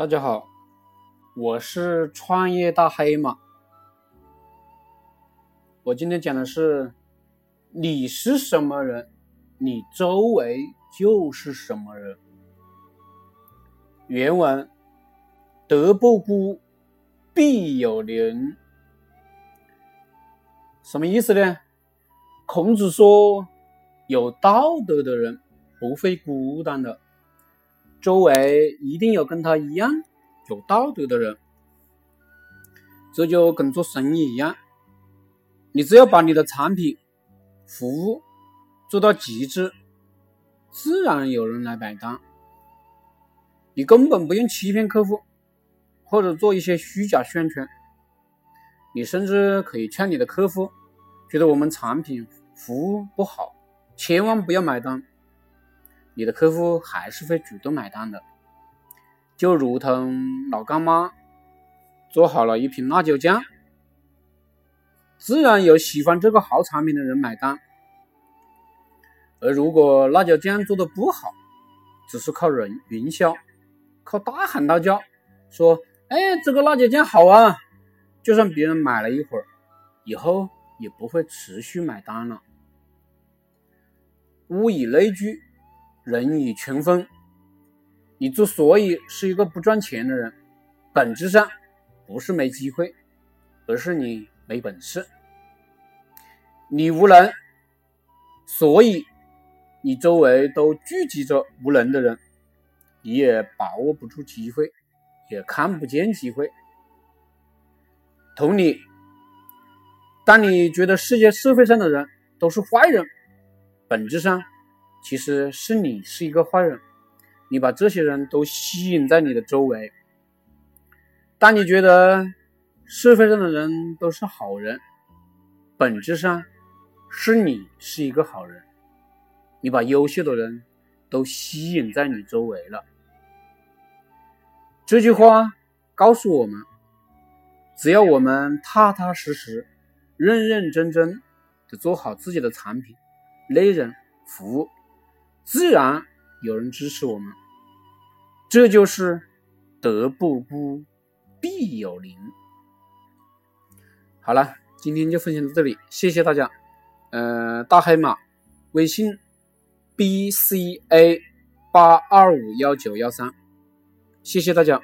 大家好，我是创业大黑马。我今天讲的是：你是什么人，你周围就是什么人。原文：德不孤，必有邻。什么意思呢？孔子说，有道德的人不会孤单的。周围一定有跟他一样有道德的人，这就跟做生意一样，你只要把你的产品、服务做到极致，自然有人来买单。你根本不用欺骗客户，或者做一些虚假宣传，你甚至可以劝你的客户，觉得我们产品服务不好，千万不要买单。你的客户还是会主动买单的，就如同老干妈做好了一瓶辣椒酱，自然有喜欢这个好产品的人买单。而如果辣椒酱做的不好，只是靠人营销，靠大喊大叫说：“哎，这个辣椒酱好啊！”就算别人买了一会儿，以后也不会持续买单了。物以类聚。人以群分，你之所以是一个不赚钱的人，本质上不是没机会，而是你没本事，你无能，所以你周围都聚集着无能的人，你也把握不住机会，也看不见机会。同理，当你觉得世界社会上的人都是坏人，本质上。其实是你是一个坏人，你把这些人都吸引在你的周围。当你觉得社会上的人都是好人，本质上是你是一个好人，你把优秀的人都吸引在你周围了。这句话告诉我们：只要我们踏踏实实、认认真真的做好自己的产品、内容、服务。自然有人支持我们，这就是德不孤，必有邻。好了，今天就分享到这里，谢谢大家。呃，大黑马，微信 b c a 八二五幺九幺三，谢谢大家。